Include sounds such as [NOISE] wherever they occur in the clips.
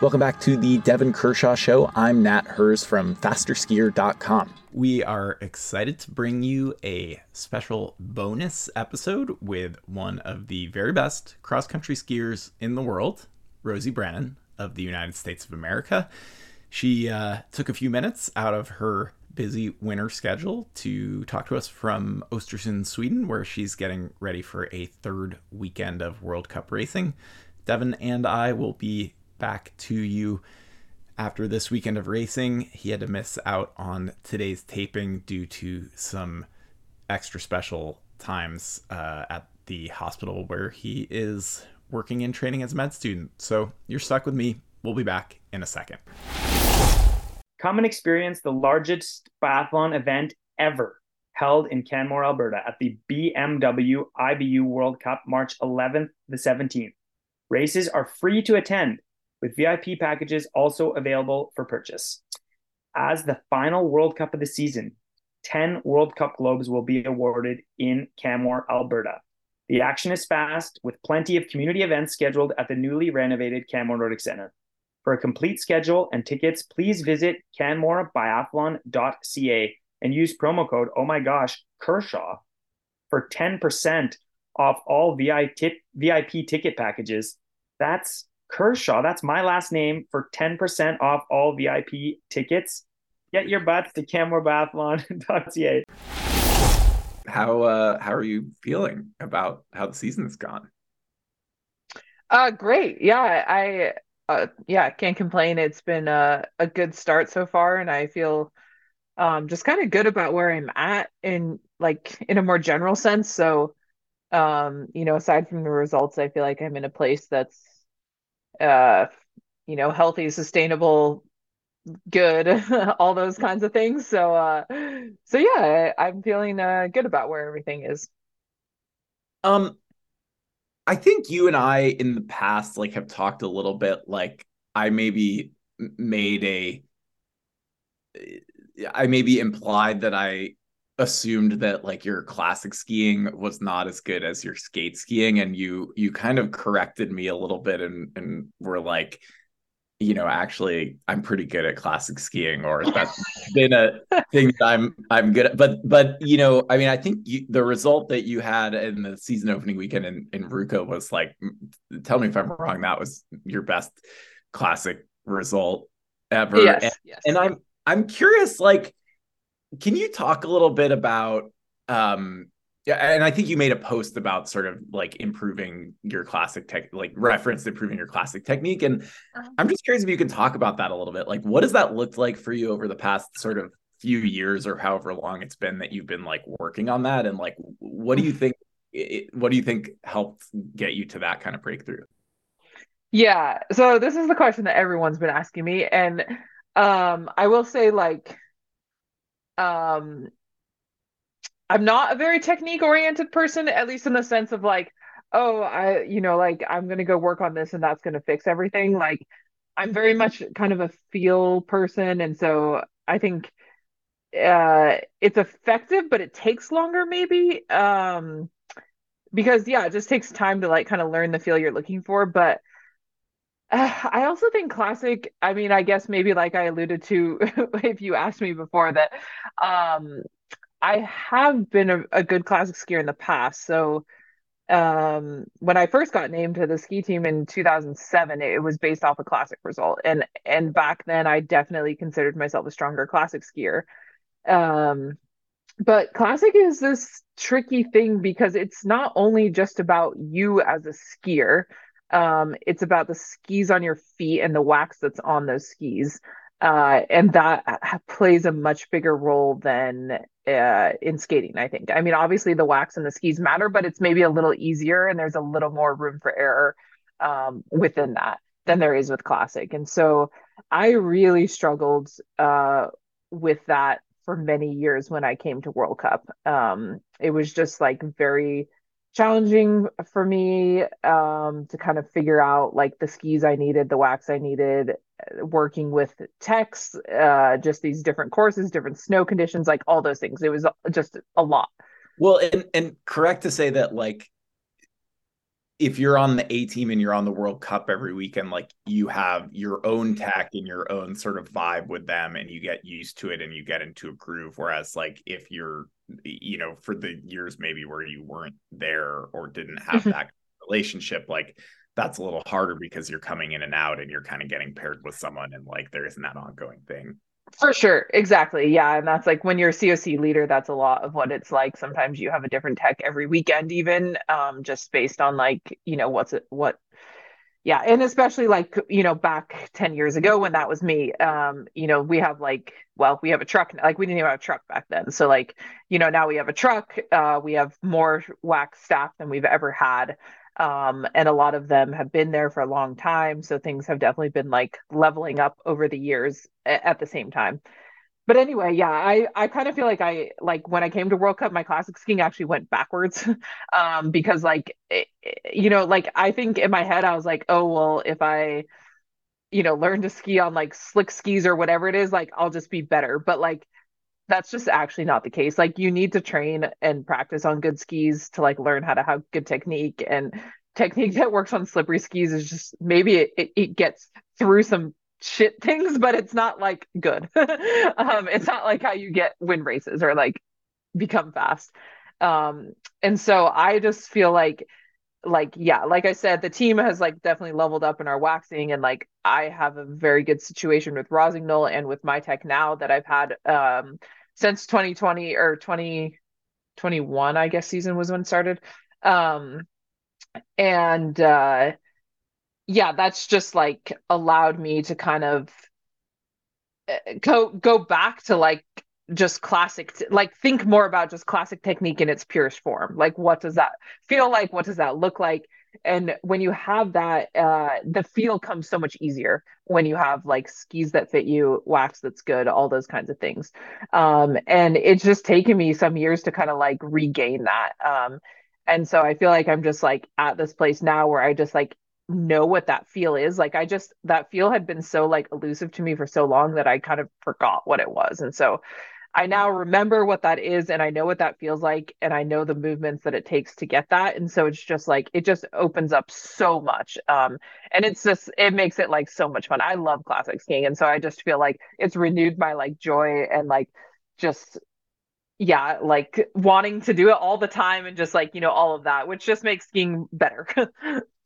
Welcome back to the Devon Kershaw Show. I'm Nat Herz from FasterSkier.com. We are excited to bring you a special bonus episode with one of the very best cross country skiers in the world, Rosie Brennan of the United States of America. She uh, took a few minutes out of her busy winter schedule to talk to us from Östersund, Sweden, where she's getting ready for a third weekend of World Cup racing. Devin and I will be back to you after this weekend of racing. He had to miss out on today's taping due to some extra special times uh, at the hospital where he is working and training as a med student. So you're stuck with me. We'll be back in a second. Come and experience the largest biathlon event ever held in Canmore, Alberta at the BMW IBU World Cup March 11th to 17th. Races are free to attend with VIP packages also available for purchase. As the final World Cup of the season, 10 World Cup globes will be awarded in Canmore, Alberta. The action is fast, with plenty of community events scheduled at the newly renovated Canmore Nordic Center. For a complete schedule and tickets, please visit canmorebiathlon.ca and use promo code, oh my gosh, Kershaw for 10% off all VIP, VIP ticket packages. That's Kershaw. That's my last name for 10% off all VIP tickets. Get your butts to canmorebiathlon.ca. How uh how are you feeling about how the season's gone? Uh great. Yeah, I uh yeah, can't complain. It's been a a good start so far and I feel um just kind of good about where I'm at in like in a more general sense. So um you know, aside from the results, I feel like I'm in a place that's uh, you know, healthy, sustainable, good, [LAUGHS] all those kinds of things. So, uh, so yeah, I, am feeling uh, good about where everything is. Um, I think you and I in the past like have talked a little bit. Like I maybe made a, I maybe implied that I assumed that like your classic skiing was not as good as your skate skiing and you you kind of corrected me a little bit and and were like you know actually i'm pretty good at classic skiing or that's [LAUGHS] been a thing that i'm i'm good at but but you know i mean i think you, the result that you had in the season opening weekend in in ruka was like tell me if i'm wrong that was your best classic result ever yes, and, yes. and i'm i'm curious like can you talk a little bit about um yeah, and I think you made a post about sort of like improving your classic tech, like reference improving your classic technique. And uh-huh. I'm just curious if you can talk about that a little bit. Like, what does that looked like for you over the past sort of few years or however long it's been that you've been like working on that? And like, what do you think? What do you think helped get you to that kind of breakthrough? Yeah. So this is the question that everyone's been asking me. And um, I will say, like, um I'm not a very technique oriented person, at least in the sense of like, oh, I, you know, like I'm going to go work on this and that's going to fix everything. Like, I'm very much kind of a feel person. And so I think uh, it's effective, but it takes longer, maybe. Um, because, yeah, it just takes time to like kind of learn the feel you're looking for. But [SIGHS] I also think classic, I mean, I guess maybe like I alluded to [LAUGHS] if you asked me before that um I have been a, a good classic skier in the past. So um when I first got named to the ski team in 2007, it was based off a classic result. And and back then I definitely considered myself a stronger classic skier. Um but classic is this tricky thing because it's not only just about you as a skier um, it's about the skis on your feet and the wax that's on those skis. Uh, and that plays a much bigger role than uh, in skating, I think. I mean, obviously the wax and the skis matter, but it's maybe a little easier and there's a little more room for error um, within that than there is with classic. And so I really struggled uh, with that for many years when I came to World Cup. Um, it was just like very challenging for me um, to kind of figure out like the skis I needed, the wax I needed, working with techs, uh, just these different courses, different snow conditions, like all those things. It was just a lot. Well, and and correct to say that like if you're on the A team and you're on the World Cup every weekend, like you have your own tech and your own sort of vibe with them, and you get used to it and you get into a groove. Whereas, like, if you're, you know, for the years maybe where you weren't there or didn't have mm-hmm. that relationship, like that's a little harder because you're coming in and out and you're kind of getting paired with someone and like there isn't that ongoing thing. For sure. Exactly. Yeah. And that's like when you're a COC leader, that's a lot of what it's like. Sometimes you have a different tech every weekend, even um, just based on like, you know, what's it, what, yeah. And especially like, you know, back 10 years ago when that was me, um, you know, we have like, well, we have a truck, like we didn't even have a truck back then. So like, you know, now we have a truck, uh, we have more wax staff than we've ever had. Um, and a lot of them have been there for a long time. So things have definitely been like leveling up over the years at the same time. But anyway, yeah, I, I kind of feel like I like when I came to World Cup, my classic skiing actually went backwards [LAUGHS] um, because like it, you know like I think in my head I was like, oh well, if I you know learn to ski on like slick skis or whatever it is, like I'll just be better. But like that's just actually not the case. Like you need to train and practice on good skis to like learn how to have good technique and technique [LAUGHS] that works on slippery skis is just maybe it, it, it gets through some shit things, but it's not like good. [LAUGHS] um, it's not like how you get win races or like become fast. Um, and so I just feel like like yeah like i said the team has like definitely leveled up in our waxing and like i have a very good situation with rossignol and with my tech now that i've had um since 2020 or 2021 i guess season was when started um and uh yeah that's just like allowed me to kind of uh, go go back to like just classic like think more about just classic technique in its purest form. Like what does that feel like? What does that look like? And when you have that uh the feel comes so much easier when you have like skis that fit you wax that's good all those kinds of things. Um and it's just taken me some years to kind of like regain that. Um and so i feel like i'm just like at this place now where i just like know what that feel is like i just that feel had been so like elusive to me for so long that i kind of forgot what it was and so I now remember what that is and I know what that feels like and I know the movements that it takes to get that and so it's just like it just opens up so much um and it's just it makes it like so much fun. I love classic skiing and so I just feel like it's renewed my like joy and like just yeah, like wanting to do it all the time and just like, you know, all of that, which just makes skiing better. [LAUGHS]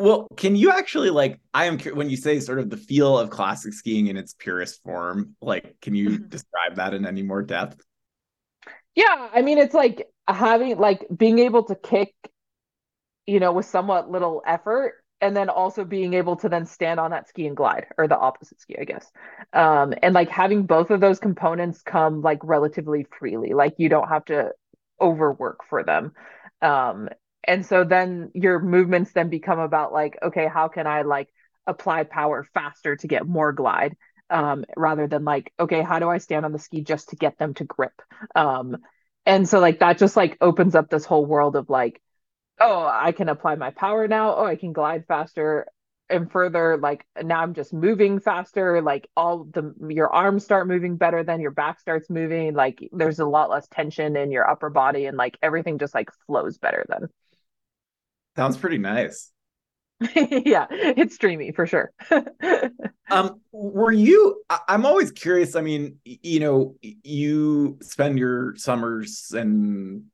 Well, can you actually like I am when you say sort of the feel of classic skiing in its purest form, like can you mm-hmm. describe that in any more depth? Yeah, I mean it's like having like being able to kick you know with somewhat little effort and then also being able to then stand on that ski and glide or the opposite ski i guess um and like having both of those components come like relatively freely like you don't have to overwork for them um and so then your movements then become about like okay how can i like apply power faster to get more glide? Um, rather than like okay how do i stand on the ski just to get them to grip? Um, and so like that just like opens up this whole world of like oh i can apply my power now. Oh i can glide faster and further. Like now i'm just moving faster. Like all the your arms start moving better then your back starts moving. Like there's a lot less tension in your upper body and like everything just like flows better then Sounds pretty nice. [LAUGHS] yeah, it's dreamy for sure. [LAUGHS] um, were you? I'm always curious. I mean, you know, you spend your summers and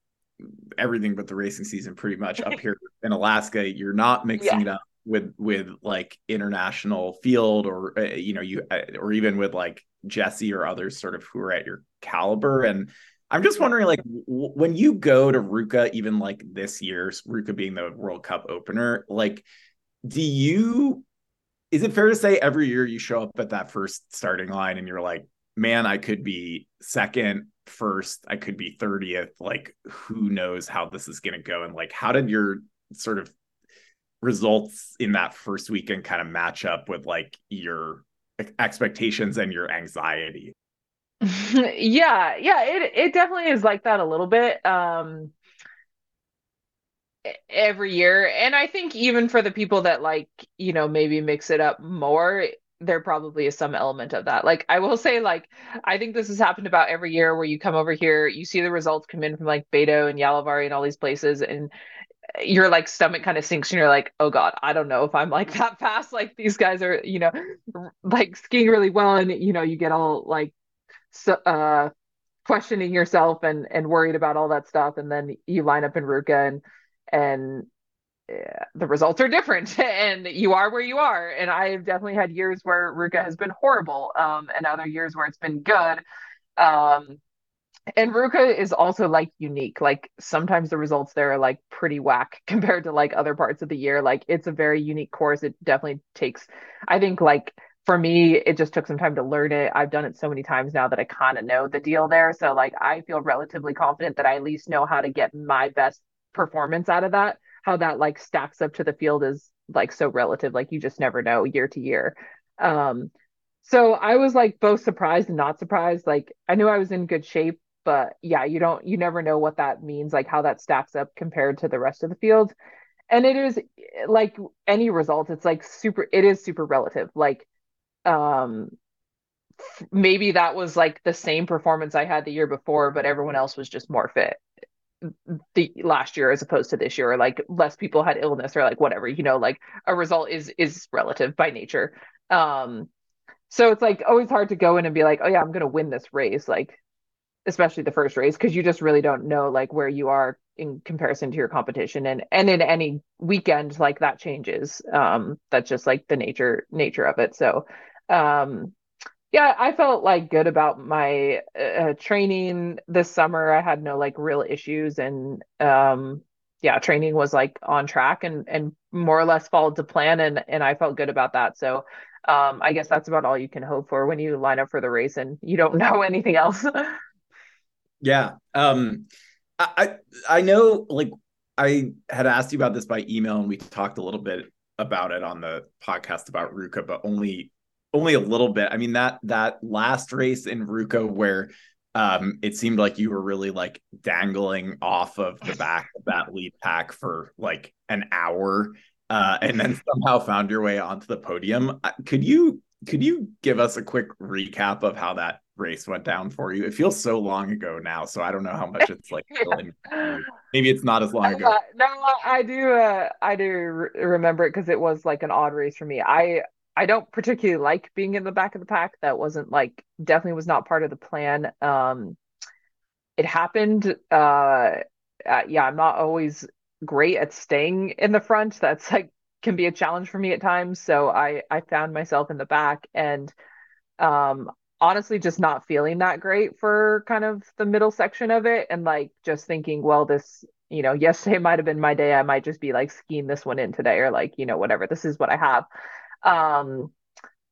everything but the racing season pretty much up here [LAUGHS] in Alaska. You're not mixing yeah. it up with with like international field or uh, you know you uh, or even with like Jessie or others sort of who are at your caliber and I'm just wondering, like, w- when you go to Ruka, even like this year's Ruka being the World Cup opener, like, do you? Is it fair to say every year you show up at that first starting line and you're like, man, I could be second, first, I could be thirtieth. Like, who knows how this is going to go? And like, how did your sort of results in that first weekend kind of match up with like your expectations and your anxiety? [LAUGHS] yeah, yeah, it it definitely is like that a little bit. Um every year. And I think even for the people that like, you know, maybe mix it up more, there probably is some element of that. Like I will say, like, I think this has happened about every year where you come over here, you see the results come in from like Beito and Gällivare and all these places, and your like stomach kind of sinks and you're like, oh God, I don't know if I'm like [LAUGHS] that fast. Like these guys are, you know, like skiing really well. And, you know, you get all like, so, uh, questioning yourself and, and worried about all that stuff. And then you line up in Ruka and, and yeah, the results are different [LAUGHS] and you are where you are. And I've definitely had years where Ruka has been horrible um, and other years where it's been good. Um, and Ruka is also like unique. Like sometimes the results there are like pretty whack [LAUGHS] compared to like other parts of the year. Like it's a very unique course. It definitely takes, I think, like for me, it just took some time to learn it. I've done it so many times now that I kind of know the deal there. So like I feel relatively confident that I at least know how to get my best performance out of that. How that like stacks up to the field is like so relative. Like you just never know year to year. Um, so I was like both surprised and not surprised. Like I knew I was in good shape, but yeah, you don't you never know what that means, like how that stacks up compared to the rest of the field. And it is like any result, it's like super it is super relative. Like um maybe that was like the same performance I had the year before, but everyone else was just more fit the last year as opposed to this year or like less people had illness or like whatever you know like a result is is relative by nature. Um so it's like always hard to go in and be like oh yeah i'm gonna win this race like especially the first race because you just really don't know like where you are in comparison to your competition and and in any weekend like that changes. Um that's just like the nature nature of it. So um yeah i felt like good about my uh, training this summer i had no like real issues and um yeah training was like on track and and more or less followed to plan and and i felt good about that so um i guess that's about all you can hope for when you line up for the race and you don't [LAUGHS] know anything else Yeah. Um I I know like I had asked you about this by email and we talked a little bit about it on the podcast about Ruka, but only only a little bit. I mean that that last race in Ruka where um it seemed like you were really like dangling off of the back of that lead pack for like an hour uh and then somehow found your way onto the podium. Could you could you give us a quick recap of how that race went down for you? It feels so long ago now, so I don't know how much it's like. Maybe it's not as long ago. Uh, no, I do. Uh, I do re- remember it because it was like an odd race for me. I I don't particularly like being in the back of the pack. That wasn't like definitely was not part of the plan. Um, it happened. Uh, uh, yeah, I'm not always great at staying in the front. That's [LAUGHS] like can be a challenge for me at times. So I I found myself in the back and um honestly just not feeling that great for kind of the middle section of it and like just thinking well this you know [LAUGHS] yesterday might have been my day i might just be like skiing this one in today or like you know whatever this is what i have um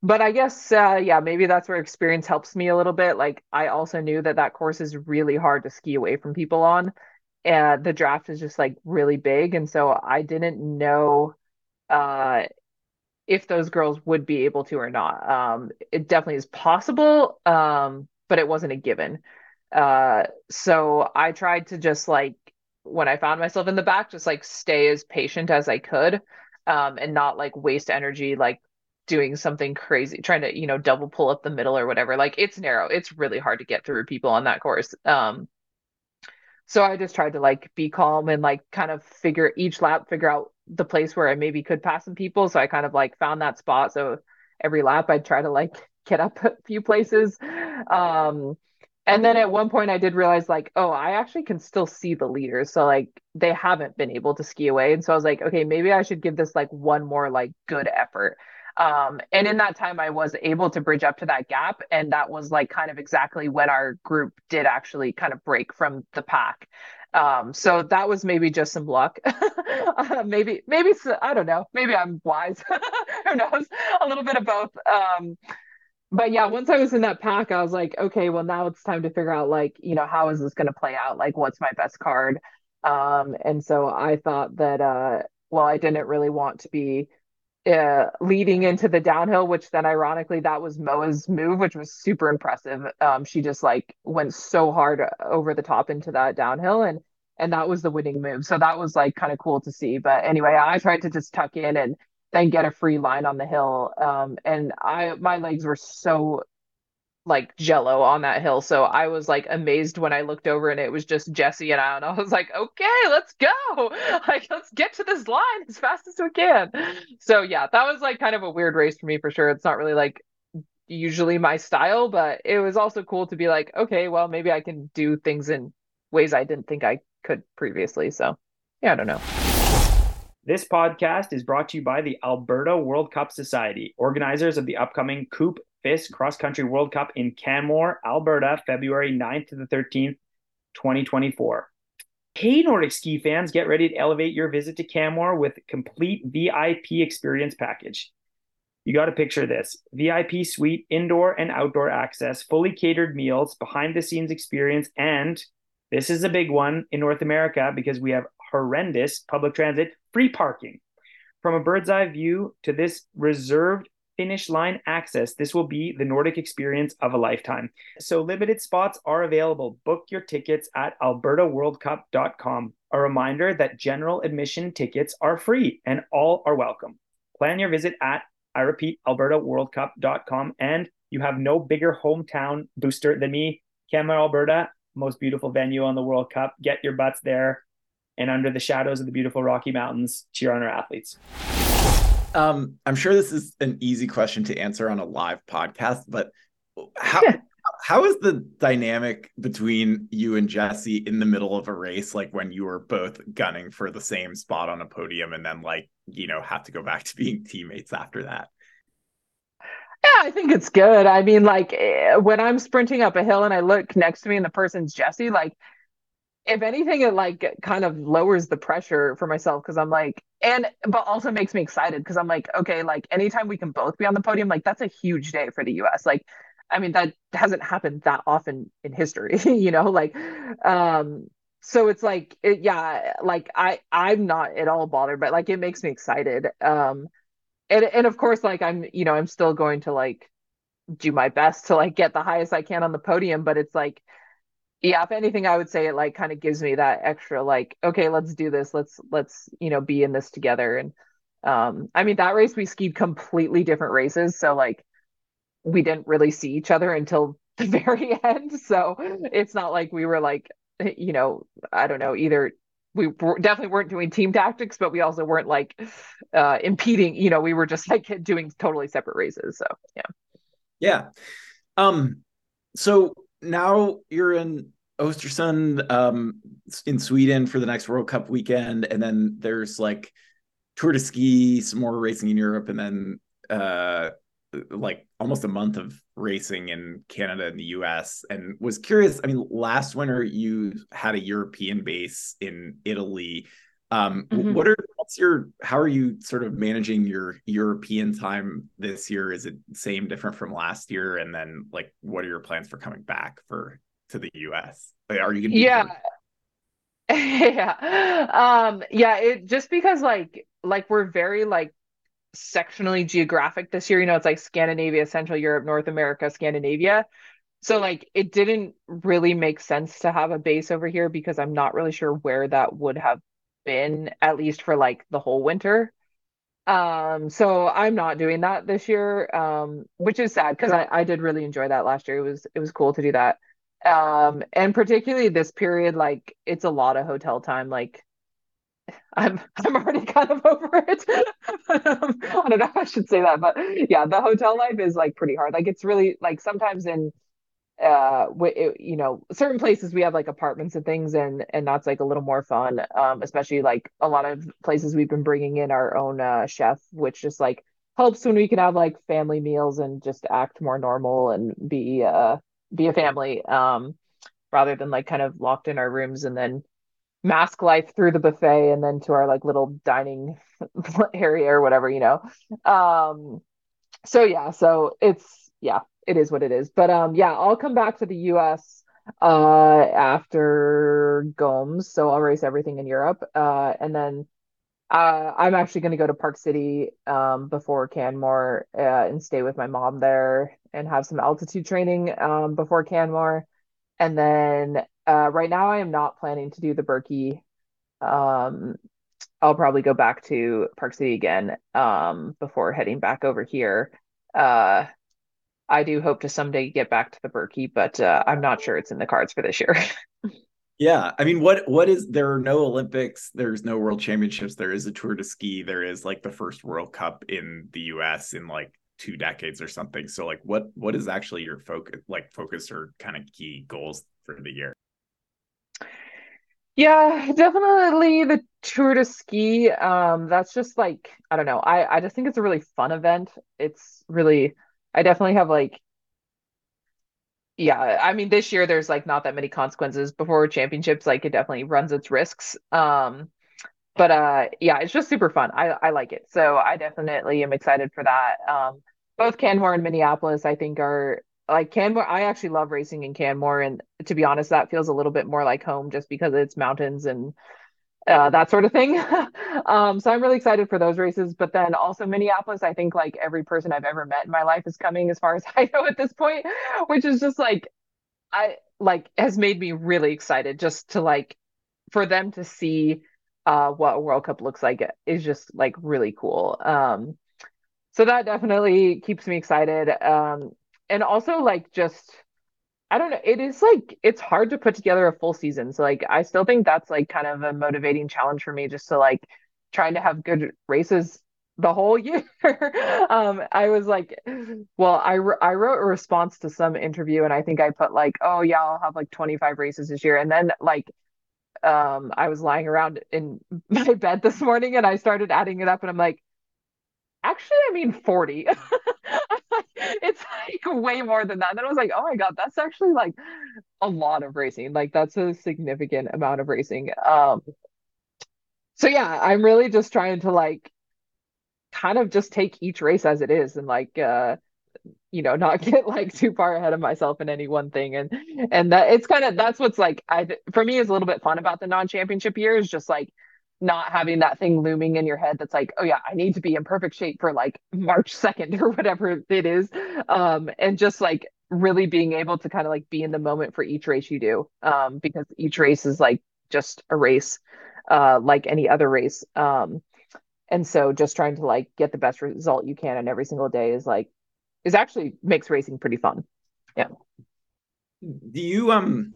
but i guess uh yeah maybe that's where experience helps me a little bit like i also knew that that course is really hard to ski away from people on and the draft is just like really big and so i didn't know uh if those girls would be able to or not. Um, it definitely is possible, um, but it wasn't a given. Uh, so I tried to just like when I found myself in the back, just like stay as patient as I could, um, and not like waste energy like doing something crazy, trying to you know double pull up the middle or whatever. Like it's narrow, it's really hard to get through people on that course. Um, so I just tried to like be calm and like kind of figure each lap, figure out the place where I maybe could pass some people. So I kind of like found that spot. So every lap I'd try to like [LAUGHS] get up a few places. Um, and then at one point I did realize like, oh, I actually can still see the leaders. So like they haven't been able to ski away. And so I was like, okay, maybe I should give this like one more like good effort. Um, and in that time I was able to bridge up to that gap. And that was like kind of exactly when our group did actually kind of break from the pack. Um, so that was maybe just some luck. [LAUGHS] uh, maybe, maybe I don't know. Maybe I'm wise. [LAUGHS] Who knows? A little bit of both. Um, but yeah, once I was in that pack, I was like, okay, well now it's time to figure out like, you know, how is this going to play out? Like, what's my best card? Um, and so I thought that, uh, well, I didn't really want to be uh, leading into the downhill, which then ironically that was Moa's move, which was super impressive. Um, she just like went so hard over the top into that downhill, and and that was the winning move. So that was like kind of cool to see. But anyway, I tried to just tuck in and then get a free line on the hill, um, and I my legs were so like jello on that hill. So I was like amazed when I looked over and it was just Jessie and I and I was like, okay, let's go. [LAUGHS] Like let's get to this line as fast as we can. So yeah, that was like kind of a weird race for me for sure. It's not really like usually my style, but it was also cool to be like, okay, well maybe I can do things in ways I didn't think I could previously. So yeah, I don't know. This podcast is brought to you by the Alberta World Cup Society, organizers of the upcoming Coop FIS Cross Country World Cup in Canmore, Alberta, February 9th to the 13th, 2024. Hey, Nordic ski fans, get ready to elevate your visit to Canmore with complete VIP experience package. You got to picture this VIP suite, indoor and outdoor access, fully catered meals, behind the scenes experience, and this is a big one in North America because we have horrendous public transit, free parking. From a bird's eye view to this reserved finish line access, this will be the Nordic experience of a lifetime. So limited spots are available. Book your tickets at albertaworldcup.com. A reminder that general admission tickets are free and all are welcome. Plan your visit at, I repeat, albertaworldcup.com. And you have no bigger hometown booster than me, Canmore, Alberta, most beautiful venue on the World Cup. Get your butts there and under the shadows of the beautiful Rocky Mountains, cheer on our athletes. Um, I'm sure this is an easy question to answer on a live podcast, but how how is the dynamic between you and Jessie in the middle of a race, like when you were both gunning for the same spot on a podium, and then like you know have to go back to being teammates after that? Yeah, I think it's good. I mean, like eh, when I'm sprinting up a hill and I look next to me and the person's Jessie, like if anything, it like kind of lowers the pressure for myself because I'm like, and but also makes me excited because I'm like, okay, like anytime we can both be on the podium, like that's a huge day for the US. Like, I mean, that hasn't happened that often in history, [LAUGHS] you know, like, um, so it's like, it, yeah, like I, I'm not at all bothered, but like it makes me excited. Um, and and of course, like I'm, you know, I'm still going to like do my best to like get the highest I can on the podium, but it's like yeah if anything i would say it like kind of gives me that extra like okay let's do this. Let's let's you know be in this together. And um i mean that race we skied completely different races so like we didn't really see each other until [LAUGHS] the very end. So it's not like we were like you know i don't know either we definitely weren't doing team tactics but we also weren't like uh impeding you know we were just like [LAUGHS] doing totally separate races so yeah. Yeah. Um so now you're in Östersund um, in Sweden for the next World Cup weekend, and then there's like Tour de Ski, some more racing in Europe, and then uh, like almost a month of racing in Canada and the US. And was curious. I mean, last winter you had a European base in Italy. Um, mm-hmm. What are what's your how are you sort of managing your European time this year? Is it same different from last year? And then like, what are your plans for coming back for to the US? Are you gonna yeah. [LAUGHS] yeah. Um, yeah, it just because like like we're very like sectionally geographic this year, you know, it's like Scandinavia, Central Europe, North America, Scandinavia. So like it didn't really make sense to have a base over here because I'm not really sure where that would have been at least for like the whole winter. Um, so I'm not doing that this year, um, which is sad because I, I did really enjoy that last year. It was it was cool to do that um and particularly this period like it's a lot of hotel time like [LAUGHS] i'm i'm already kind of [LAUGHS] over it. Um, i don't know if i should say that but yeah the hotel life is like pretty hard. Like it's really like sometimes in uh it, you know certain places we have like apartments and things and and that's like a little more fun. Um especially like a lot of places we've been bringing in our own uh chef which just like helps when we can have like family meals and just act more normal and be uh be a family um, rather than like kind of locked in our rooms and then mask life through the buffet and then to our like little dining [LAUGHS] area or whatever you know? Um so yeah so it's yeah it is what it is. But um yeah i'll come back to the us uh after Goms so i'll race everything in europe uh and then uh, I'm actually going to go to Park City um, before Canmore uh, and stay with my mom there and have some altitude training um, before Canmore. And then uh, right now, I am not planning to do the Birkie. Um, I'll probably go back to Park City again um, before heading back over here. Uh, I do hope to someday get back to the Birkie, but uh, I'm not sure it's in the cards for this year. [LAUGHS] yeah, I mean, what what is there are no Olympics, there's no World Championships, there is a Tour de Ski, there is like the first World Cup in the U.S. in like two decades or something. So, like, what what is actually your focus, like focus or kind of key goals for the year? Yeah, definitely the Tour de Ski. Um, that's just like I don't know. I I just think it's a really fun event. It's really I definitely have like yeah, I mean this year there's like not that many consequences before championships, like it definitely runs its risks. Um but uh yeah, it's just super fun. I I like it. So I definitely am excited for that. Um both Canmore and Minneapolis I think are like Canmore I actually love racing in Canmore and to be honest that feels a little bit more like home just because it's mountains and uh, that sort of thing. [LAUGHS] um, so I'm really excited for those races. But then also Minneapolis, I think like every person I've ever met in my life is coming, as far as [LAUGHS] I know at this point, which is just like I like has made me really excited just to like for them to see uh, what a World Cup looks like is just like really cool. Um, so that definitely keeps me excited. Um, and also like just I don't know. It is like it's hard to put together a full season. So like I still think that's like kind of a motivating challenge for me just to like trying to have good races the whole [LAUGHS] year. um I was like well, I I wrote a response to some interview and I think I put like, "Oh yeah, I'll have like 25 races this year." And then like um I was lying around in [LAUGHS] my bed this morning and I started adding it up and I'm like, "Actually, I mean 40." [LAUGHS] it's like way more than that. And then I was like, oh my God, that's actually like a lot of racing. Like that's a significant amount of racing. Um so yeah, I'm really just trying to like kind of just take each race as it is and like uh you know not [LAUGHS] get like too far ahead of myself in any one thing and and that it's kind of that's what's like i for me is a little bit fun about the non-championship years just like not having that thing looming in your head that's like, oh yeah, I need to be in perfect shape for like March [LAUGHS] 2nd or whatever it is. Um, and just like really being able to kind of like be in the moment for each race you do. Um, because each race is like just a race, uh, like any other race. Um, and so just trying to like get the best result you can in every single day is like is actually makes racing pretty fun. Yeah. Do you um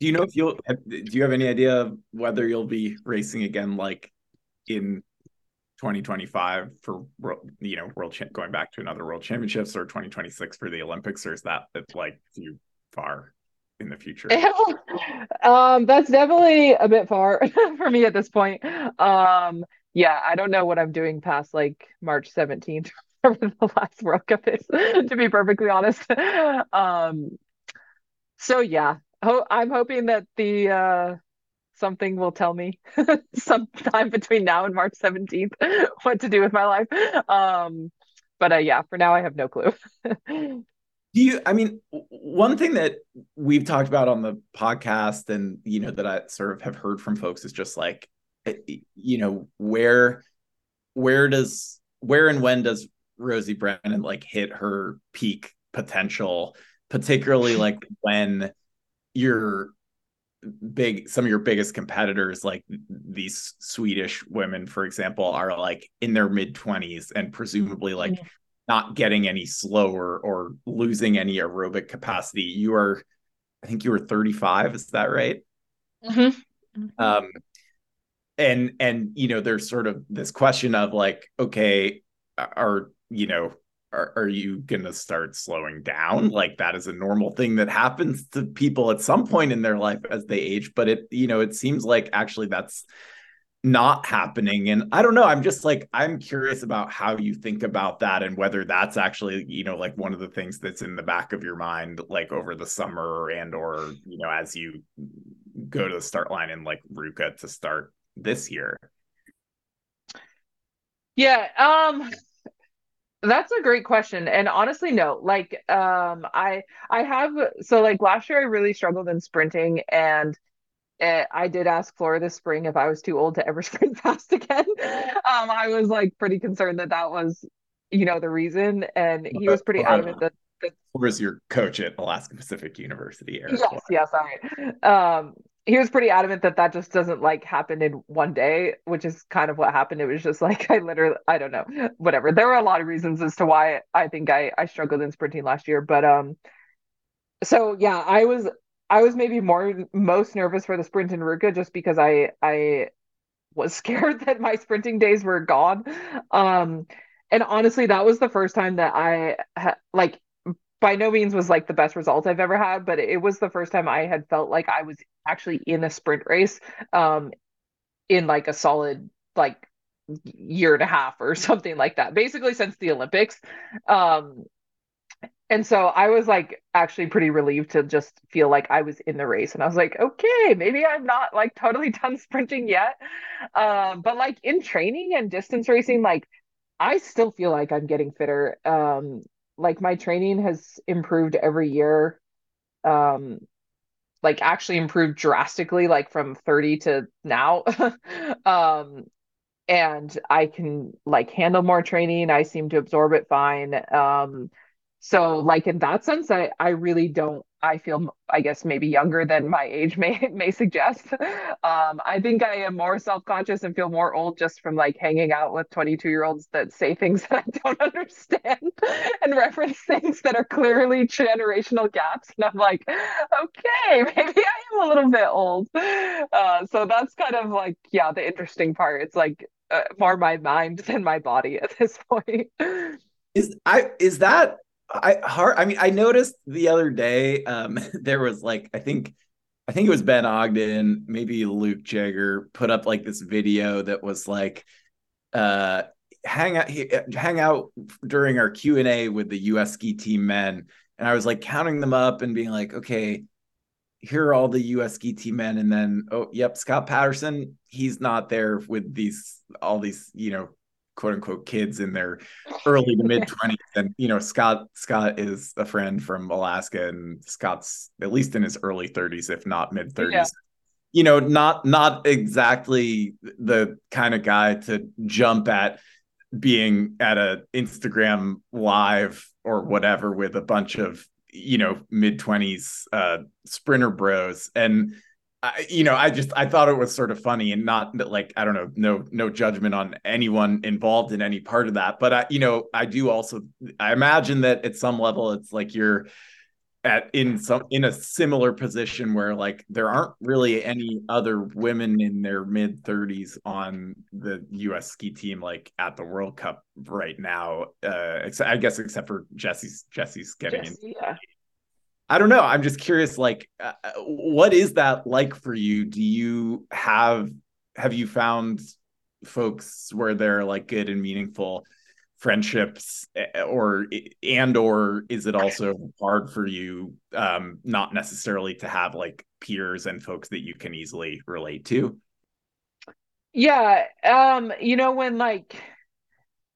do you know if you'll do you have any idea whether you'll be racing again like in 2025 for you know world cha- going back to another world championships or 2026 for the olympics or is that it's like too far in the future [LAUGHS] um that's definitely a bit far [LAUGHS] for me at this point um yeah i don't know what i'm doing past like march 17th [LAUGHS] [LAUGHS] for the last world cup is to be perfectly honest um so yeah ho- I'm hoping that the uh, something will tell me [LAUGHS] sometime between now and March 17th [LAUGHS] what to do with my life. Um, but uh, yeah, for now I have no clue. do you? I mean, one thing that we've talked about on the podcast, and you know that I sort of have heard from folks is just like, eh, you know, where where does where and when does Rosie Brennan like hit her peak potential, particularly [LAUGHS] like when your big some of your biggest competitors like these swedish women for example are like in their mid 20s and presumably like mm-hmm. not getting any slower or losing any aerobic capacity you are i think you were 35 is that right mm-hmm. Mm-hmm. um and and you know there's sort of this question of like okay are you know are, are you going to start slowing down? Like that is a normal thing that happens to people at some point in their life as they age but it you know it seems like actually that's not happening. And i don't know i'm just like i'm curious about how you think about that and whether that's actually you know like one of the things that's in the back of your mind like over the summer and or you know as you go to the start line in like ruka to start this year. Yeah um that's a great question. And honestly, no. Like, um, I I have so like last year I really struggled in sprinting and uh, I did ask Flora this spring if I was too old to ever [LAUGHS] sprint fast again. um, I was like pretty concerned that that was, you know, the reason, and he was pretty adamant that. that Flora's your coach at Alaska Pacific University. Yes, yes, all right. Um, he was pretty adamant that that just doesn't like happen in one day, which is kind of what happened. It was just like [LAUGHS] I literally, I don't know, whatever. There were a lot of reasons as to why I think I I struggled in sprinting last year, but um, so yeah, I was I was maybe more most nervous for the sprint in Ruka just because I I was [LAUGHS] scared that my sprinting days were gone. Um, and honestly, that was the first time that I ha- like by no means was like the best result I've ever had, but it was the first time I had felt like I was actually in a sprint race um in like a solid like year and a half or [LAUGHS] something like that. Basically since the Olympics. Um and so I was like actually pretty relieved to just feel like I was in the race. And I was like, okay, maybe I'm not like totally [LAUGHS] done sprinting yet. Um, but like in training and distance racing, like I still feel like I'm getting fitter. Um, like my training has improved every year. Um, like actually improved drastically, like from 30 to now. [LAUGHS] um, and I can like handle more training. I seem to absorb it fine. Um, so like in that sense, I I really don't I feel I guess maybe younger than my age may [LAUGHS] may suggest. Um, I think I am more self-conscious and feel more old just from like hanging out with 22 year olds that say things [LAUGHS] that I don't understand [LAUGHS] and reference things that are clearly generational gaps. And I'm like, okay, maybe I am a little bit old. Uh, so that's kind of like yeah, the interesting part. It's like uh, more my mind than my body at this point. Is I is that I hard. I mean, I noticed the other day um, [LAUGHS] there was like I think I think it was Ben Ogden, maybe Luke Jager put up like this video that was like uh hang out hang out during our Q&A with the US ski team men and I was like counting them up and being like okay here are all the US ski team men and then oh yep Scott Patterson he's not there with these all these you know quote unquote kids in their early to mid [LAUGHS] 20s and you know scott scott is a friend from alaska and scott's at least in his early 30s if not mid 30s yeah. you know not not exactly the kind of guy to jump at being at a instagram live or whatever with a bunch of you know mid 20s uh sprinter bros. And I, you know, I just I thought it was sort of funny and not like I don't know, no no judgment on anyone involved in any part of that, but I, you know, I do also I imagine that at some level it's like you're at in some in a similar position where like there aren't really any other women in their mid 30s on the US ski team like at the World Cup right now uh I guess except for Jessie's Jessie's getting Jessie, in yeah. I don't know. I'm just curious. Like, uh, what is that like for you? Do you have have you found folks where they're like good and meaningful friendships, eh, or and or is it also hard for you, um, not necessarily to have like peers and folks that you can easily relate to? Yeah, um, you know when like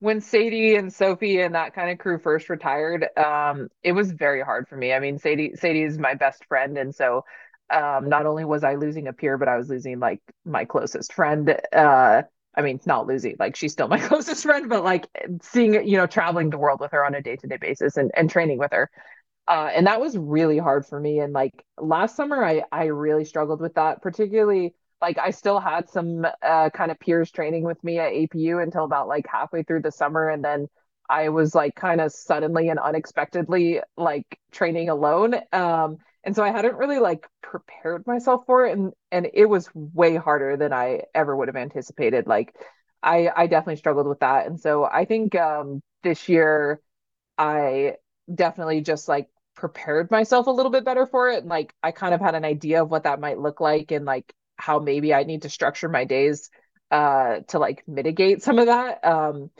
when Sadie and Sophie and that kind of crew first retired, um, it was very hard for me. I mean, Sadie Sadie is my best friend, and so um, not only was I losing a peer, but I was losing like my closest friend. Uh, I mean, not losing, like she's still my [LAUGHS] closest friend, but like seeing, you know, traveling the world with her on a day to day basis and, and training with her. Uh, and that was really hard for me. And like last summer, I, I really struggled with that, particularly like I still had some uh, kind of peers training with me at APU until about like halfway through the summer, and then I was like kind of suddenly and unexpectedly like training alone. Um, and so I hadn't really like prepared myself for it, and and it was way harder than I ever would have anticipated. Like I I definitely struggled with that, and so I think um, this year I definitely just like prepared myself a little bit better for it and like I kind of had an idea of what that might look like and like how maybe I need to structure my days uh, to like mitigate some of that. Um,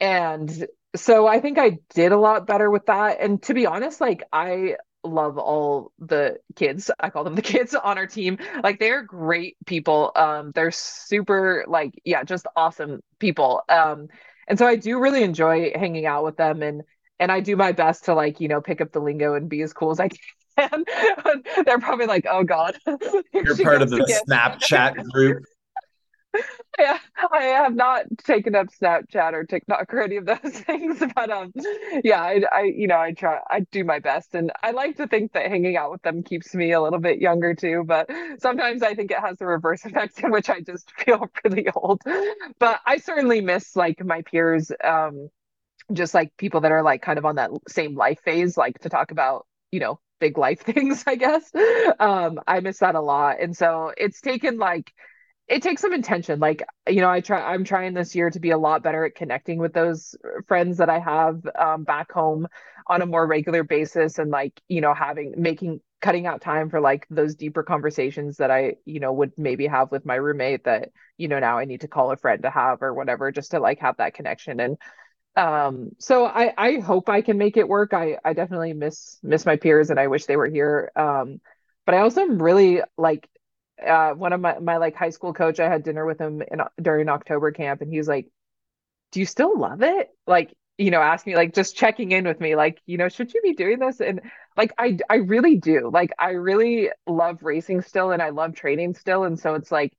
and so I think I did a lot better with that. And to be honest, like I love all the kids. I call them the [LAUGHS] kids on our team. Like they're great people. Um, they're super like yeah, just awesome people. Um, and so I do really enjoy hanging out with them and and I do my best to like, you know, pick up the lingo and be as cool as I and they're probably like, "Oh God, [LAUGHS] you're part of the again. Snapchat group." [LAUGHS] yeah, I have not taken up Snapchat or TikTok or any of those [LAUGHS] things, but um, yeah, I, I, you know, I try, I do my best, and I like to think that hanging out with them keeps me a little bit younger too. But sometimes I think it has the reverse effect in which I just feel really old. But I certainly miss like my peers, um, just like people that are like kind of on that same life phase, like to talk about, you know, big life [LAUGHS] things, I guess. Um, I miss that a lot, and so it's taken like it takes some intention. Like you know i try i'm trying this year to be a lot better at connecting with those friends that i have um, back home on a more regular basis and like you know having making cutting out time for like those deeper conversations that i you know would maybe have with my roommate that you know now i need to call a friend to have or whatever just to like have that connection. And um so i i hope i can make it work i i definitely miss miss my peers and i wish they were here um but i also am really like uh, one of my, my like high school coach, I had dinner with him in, during October camp, and he was like, "Do you still love it?" Like, you know, asking me like just checking in with me, like, you know, should you be doing this? And like, I I really do. Like, I really love racing still, and I love training still, and so it's like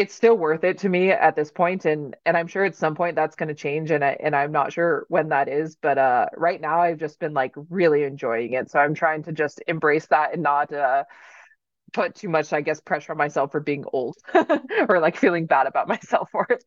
it's still worth it to me at this point and and I'm sure at some point that's going to change and I and I'm not sure when that is but uh right now I've just been like really enjoying it so I'm trying to just embrace that and not uh put too much, I guess, pressure on myself for being old [LAUGHS] or like feeling bad about myself for it.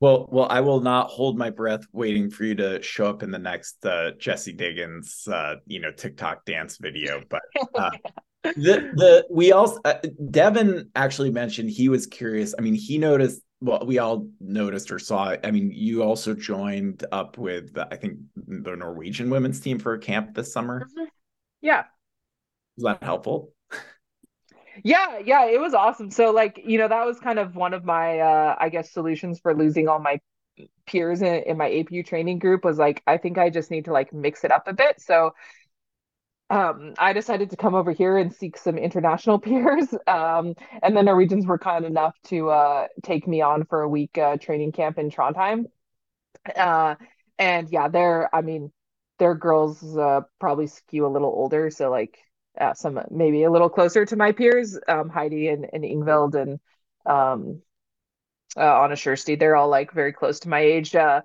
Well, well, I will not hold my breath waiting for you to show up in the next uh, Jessie Diggins, uh, you know, TikTok dance video. But uh, [LAUGHS] the the we also uh, Devon actually mentioned he was curious. I mean, he noticed. Well, we all noticed or saw. I mean, you also joined up with I think the Norwegian women's team for a camp this summer. Mm-hmm. Yeah, was that helpful? Yeah, yeah, it was awesome. So like, you know, that was kind of one of my uh I guess solutions for losing all my peers in, in my APU training group was like I think I just need to like mix it up a bit. So um I decided to come over here and seek some international [LAUGHS] peers. Um and the Norwegians were kind enough to uh take me on for a week uh training camp in Trondheim. Uh and yeah, they're I mean, their girls uh probably skew a little older, so like uh, some maybe a little closer to my peers, um, Heidi and, and Ingvild and um, uh, Anne Kjersti. They're all like very close to my age. Uh,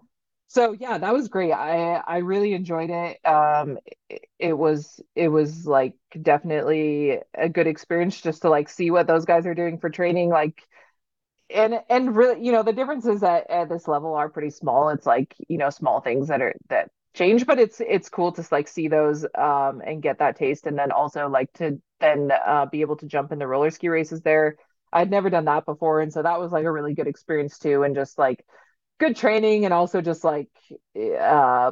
so yeah, that was great. I I really enjoyed it. Um, it, it was it was like definitely a good experience just to like see what those guys are doing for training. Like and and really you know the differences at, at this level are pretty small it's like you know small things that are that change but it's it's cool to like see those um and get that taste and then also like to then uh be able to jump in the roller ski races there i'd never done that before and so that was like a really good experience too and just like good training and also just like uh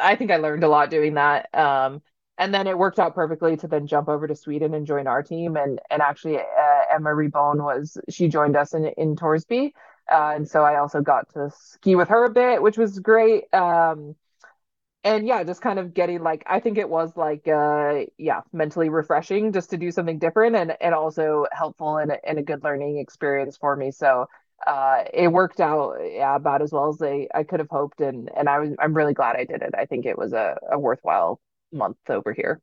i think i learned a lot doing that um and then it worked out perfectly to then jump over to Sweden and join our team. And and actually, uh, Emma Ribom was she joined us in in Torsby, uh, and so I also got to ski with her a bit, which was great. Um, and yeah, just kind of getting like I think it was like uh, yeah, mentally refreshing just to do something different and and also helpful and and a good learning experience for me. So uh, it worked out yeah, about as well as I, I could have hoped and and I was I'm really glad I did it. I think it was a, a worthwhile month over here.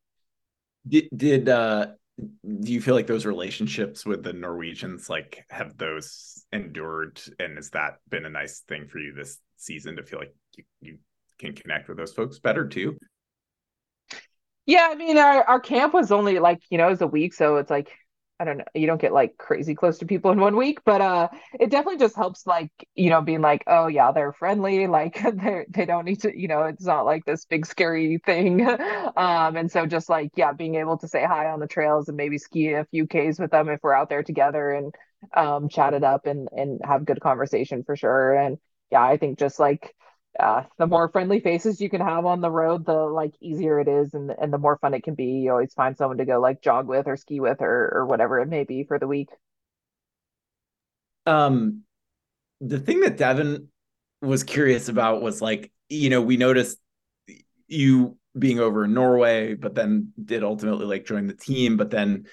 Did did uh do you feel like those relationships with the Norwegians like have those endured and has that been a nice thing for you this season to feel like you, you can connect with those folks better too? Yeah, I mean our, our camp was only like, you know, it was a week, so it's like I don't know, you don't get like crazy close to people in one week, but uh it definitely just helps like, you know, being like, oh yeah, they're friendly, [LAUGHS] like they they don't need to, you know, it's not like this big scary thing. [LAUGHS] um and so just like yeah, being able to say hi on the trails and maybe ski a few Ks with them if we're out there together and um chat it up and and have good conversation for sure. And yeah, I think just like uh, the more friendly faces you can have on the road, the like easier it is, and and the more fun it can be. You always find someone to go like jog with or ski with or or whatever it may be for the week. Um, the thing that Devon was curious about was like, you know, we noticed you being over in Norway, but then did ultimately like join the team, but then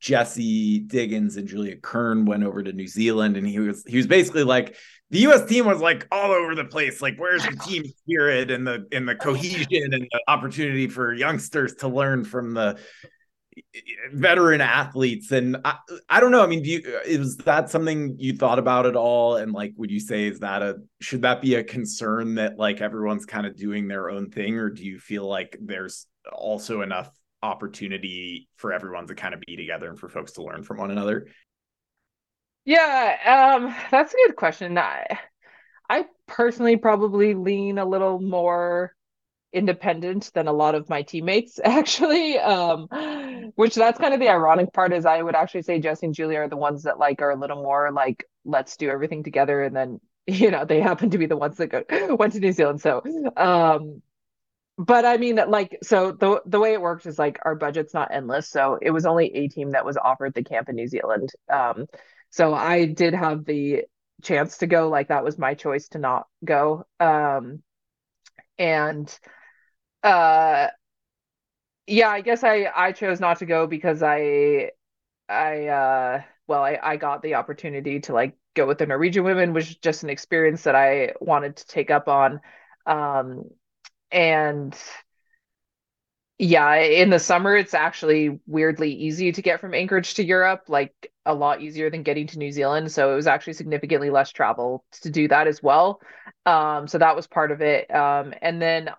Jessie Diggins and Julia Kern went over to New Zealand, and he was he was basically like the U.S. team was like all over the place. Like, where's the team spirit and the and the cohesion and the opportunity for youngsters to learn from the veteran athletes and I, I don't know i mean do you is that something you thought about at all and like would you say is that a should that be a concern that like everyone's kind of doing their own thing or do you feel like there's also enough opportunity for everyone to kind of be together and for folks to learn from one another? Yeah um that's a good question. I i personally probably lean a little more independent than a lot of my teammates [LAUGHS] actually um which that's kind of the ironic part is i would actually say jessie and julia are the ones that like are a little more like let's do everything together and then [LAUGHS] you know they happen to be the ones that go [LAUGHS] went to new zealand. So um but I mean, like, so the the way it works is like our budget's not endless. So it was only a team that was offered the camp in New Zealand. Um, so I did have the chance to go. Like that was my choice to not go. Um, and uh yeah i guess i i chose not to go because i i uh well i i got the opportunity to like go with the norwegian women was just an experience that i wanted to take up on um and yeah in the summer it's actually weirdly easy to get from anchorage to europe like a lot easier than getting to new zealand. So it was actually significantly less travel to do that as well. Um so that was part of it. Um and then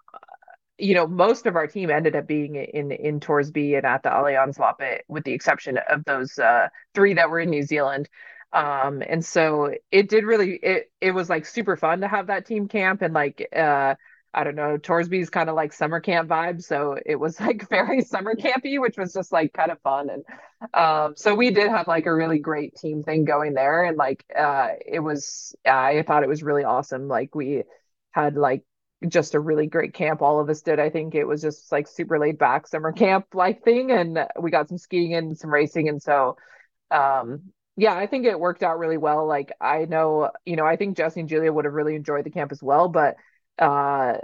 you know, most of our team ended up being in in Torsby and at the Allianz Loppet, with the exception of those uh, three that were in New Zealand. Um, and so it did really it it was like super fun to have that team camp and like uh I don't know, Torsby's kind of like summer camp vibe. So it was [LAUGHS] like very summer campy, which was just like kind of fun. And um, so we did have like a really great team thing going there. And like uh, it was, I thought it was really awesome. Like we had like just a really great camp all of us did i think it was just like super laid back summer camp like thing and we got some skiing and some racing and so um yeah i think it worked out really well like i know you know i think jessie and julia would have really enjoyed the camp as well but uh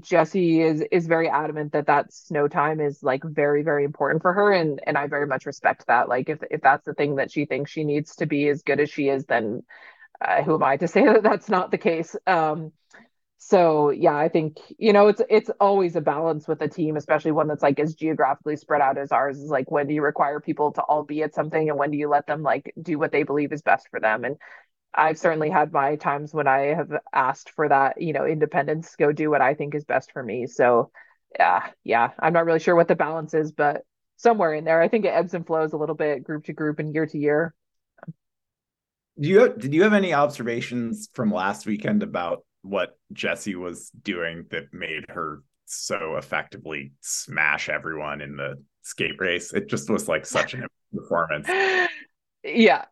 jessie is is very adamant that that snow time is like very very important for her and and i very much respect that like if if that's the thing that she thinks she needs to be as good as she is then uh, who am i to [LAUGHS] say that that's not the case um so yeah, I think you know it's it's always a balance with a team, especially one that's like as geographically spread out as ours. Is like when do you require people to all be at something, and when do you let them like do what they believe is best for them? And I've certainly had my times when I have asked for that, you know, independence, go do what I think is best for me. So yeah, yeah, I'm not really sure what the balance is, but somewhere in there, I think it ebbs and flows a little bit group to group and year to year. Do you did you have any observations from last weekend about what Jessie was doing that made her so effectively smash everyone in the skate race. It just was like such an [LAUGHS] performance. Yeah.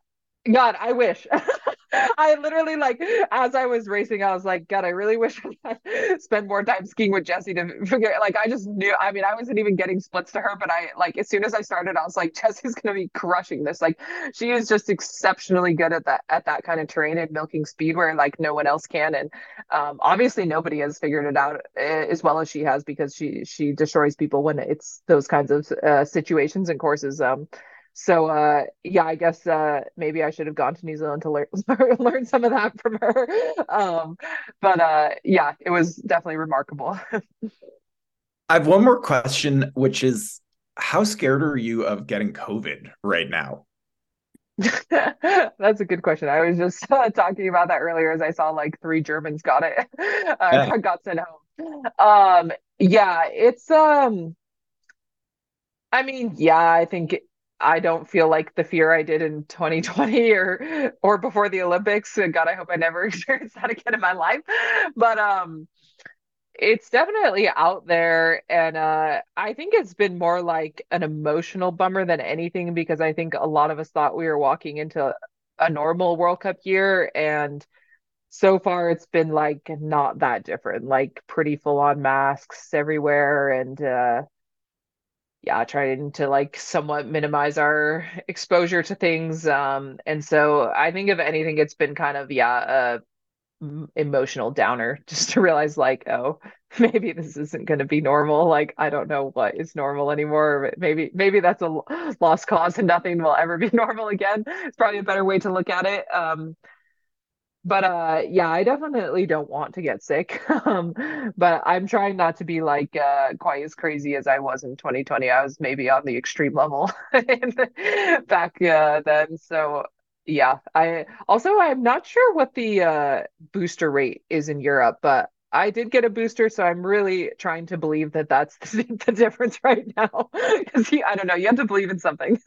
God, I wish. [LAUGHS] [LAUGHS] I literally like as I was racing, I was like, God, I really wish I [LAUGHS] spend more time skiing with Jessie to [LAUGHS] figure. Like, I just knew. I mean, I wasn't even getting splits to her, but I like as soon as I started, I was like, Jessie's gonna be crushing this. Like, she is just exceptionally good at that at that kind of terrain and milking speed where like no one else can. And um, obviously, nobody has figured it out eh, as well as she has because she she destroys people when it's those kinds of uh, situations and courses. Um, so uh, yeah, I guess uh, maybe I should have gone to New Zealand to learn [LAUGHS] learn some of that from her. Um, but uh, yeah, it was definitely remarkable. [LAUGHS] I have one more question, which is how scared are you of getting COVID right now? [LAUGHS] That's a good question. I was just uh, talking about that earlier as I saw like three Germans got it, uh, yeah. got sent home. Um, yeah, it's um, I mean, yeah, I think I don't feel like the fear I did in 2020 [LAUGHS] or or before the Olympics. God, I hope I never [LAUGHS] experience that again in my life. But um it's definitely out there and uh I think it's been more like an emotional bummer than anything because I think a lot of us thought we were walking into a normal World Cup year and so far it's been like not that different like pretty full on masks everywhere and uh yeah, trying to like somewhat minimize our exposure to things. Um, and so I think if anything, it's been kind of yeah, a emotional downer [LAUGHS] just to realize like, oh, [LAUGHS] maybe this isn't going to be normal. Like I don't know what is normal anymore. Maybe maybe that's a lost cause and nothing will ever be [LAUGHS] normal again. It's probably a better way to look at it. Um, but uh yeah i definitely don't want to get sick [LAUGHS] um but i'm trying not to be like uh quite as crazy as i was in 2020 i was maybe on the extreme level [LAUGHS] back uh, then so yeah i also i'm not sure what the uh booster rate is in europe but I did get a booster, so I'm really trying to believe that that's the, [LAUGHS] the difference right now. Because I don't know, you have to believe in something.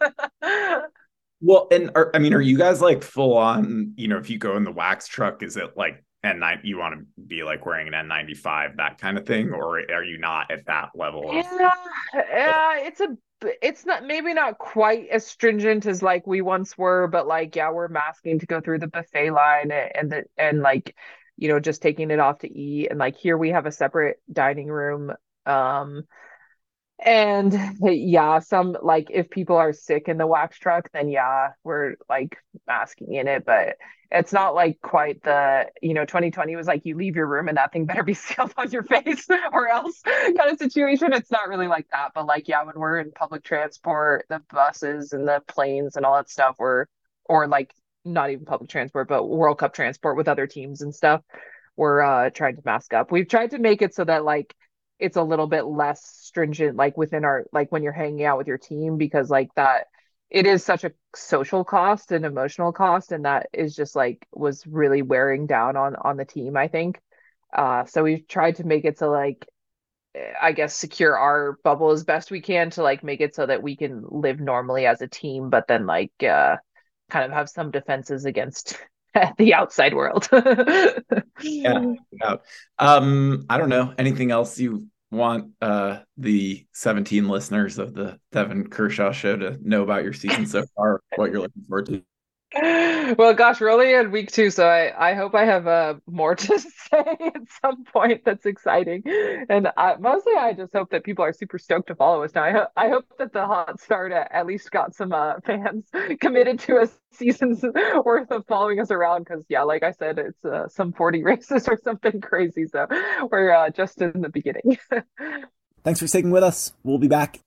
Well, and are, I mean, are you guys like full on? You know, if you go in the wax truck, is it like N9? You want to be like wearing an N95, that kind of thing, or are you not at that level? Of- yeah, yeah, it's a it's not maybe not quite as stringent as like we once were, but like yeah, we're masking to go through the buffet line and the and like you know just taking it off to eat and like here we have a separate dining room um and yeah, some like if people are sick in the wax truck, then yeah, we're like masking in it, but it's not like quite the, you know, 2020 was like you leave your room and that thing better be [LAUGHS] sealed on your face or else kind of situation. It's not really like that, but like yeah, when we're in public transport, the buses and the planes and all that stuff, we're or like not even public transport, but World Cup transport with other teams and stuff, we're uh trying to mask up. We've tried to make it so that like it's a little bit less stringent like within our like when you're hanging out with your team because like that it is such a social cost and emotional cost and that is just like was really wearing down on on the team i think. Uh so we've tried to make it so like i guess secure our bubble as best we can to like make it so that we can live normally as a team but then like uh kind of have some defenses against [LAUGHS] the outside world. [LAUGHS] yeah. Um, I don't know. Anything else you want uh the 17 listeners of the Devon Kershaw show to know about your season so far, what you're looking forward to? Well, gosh, we're only in week two, so I, I hope I have uh, more to [LAUGHS] say at some point that's exciting. And I, mostly, I just hope that people are super stoked to follow us now. I, ho- I hope that the hot start at least got some uh, fans [LAUGHS] committed to a season's [LAUGHS] worth of following us around. Because, yeah, like I said, it's uh, some 40 races or something crazy. So we're uh, just in the beginning. Thanks for sticking with us. We'll be back.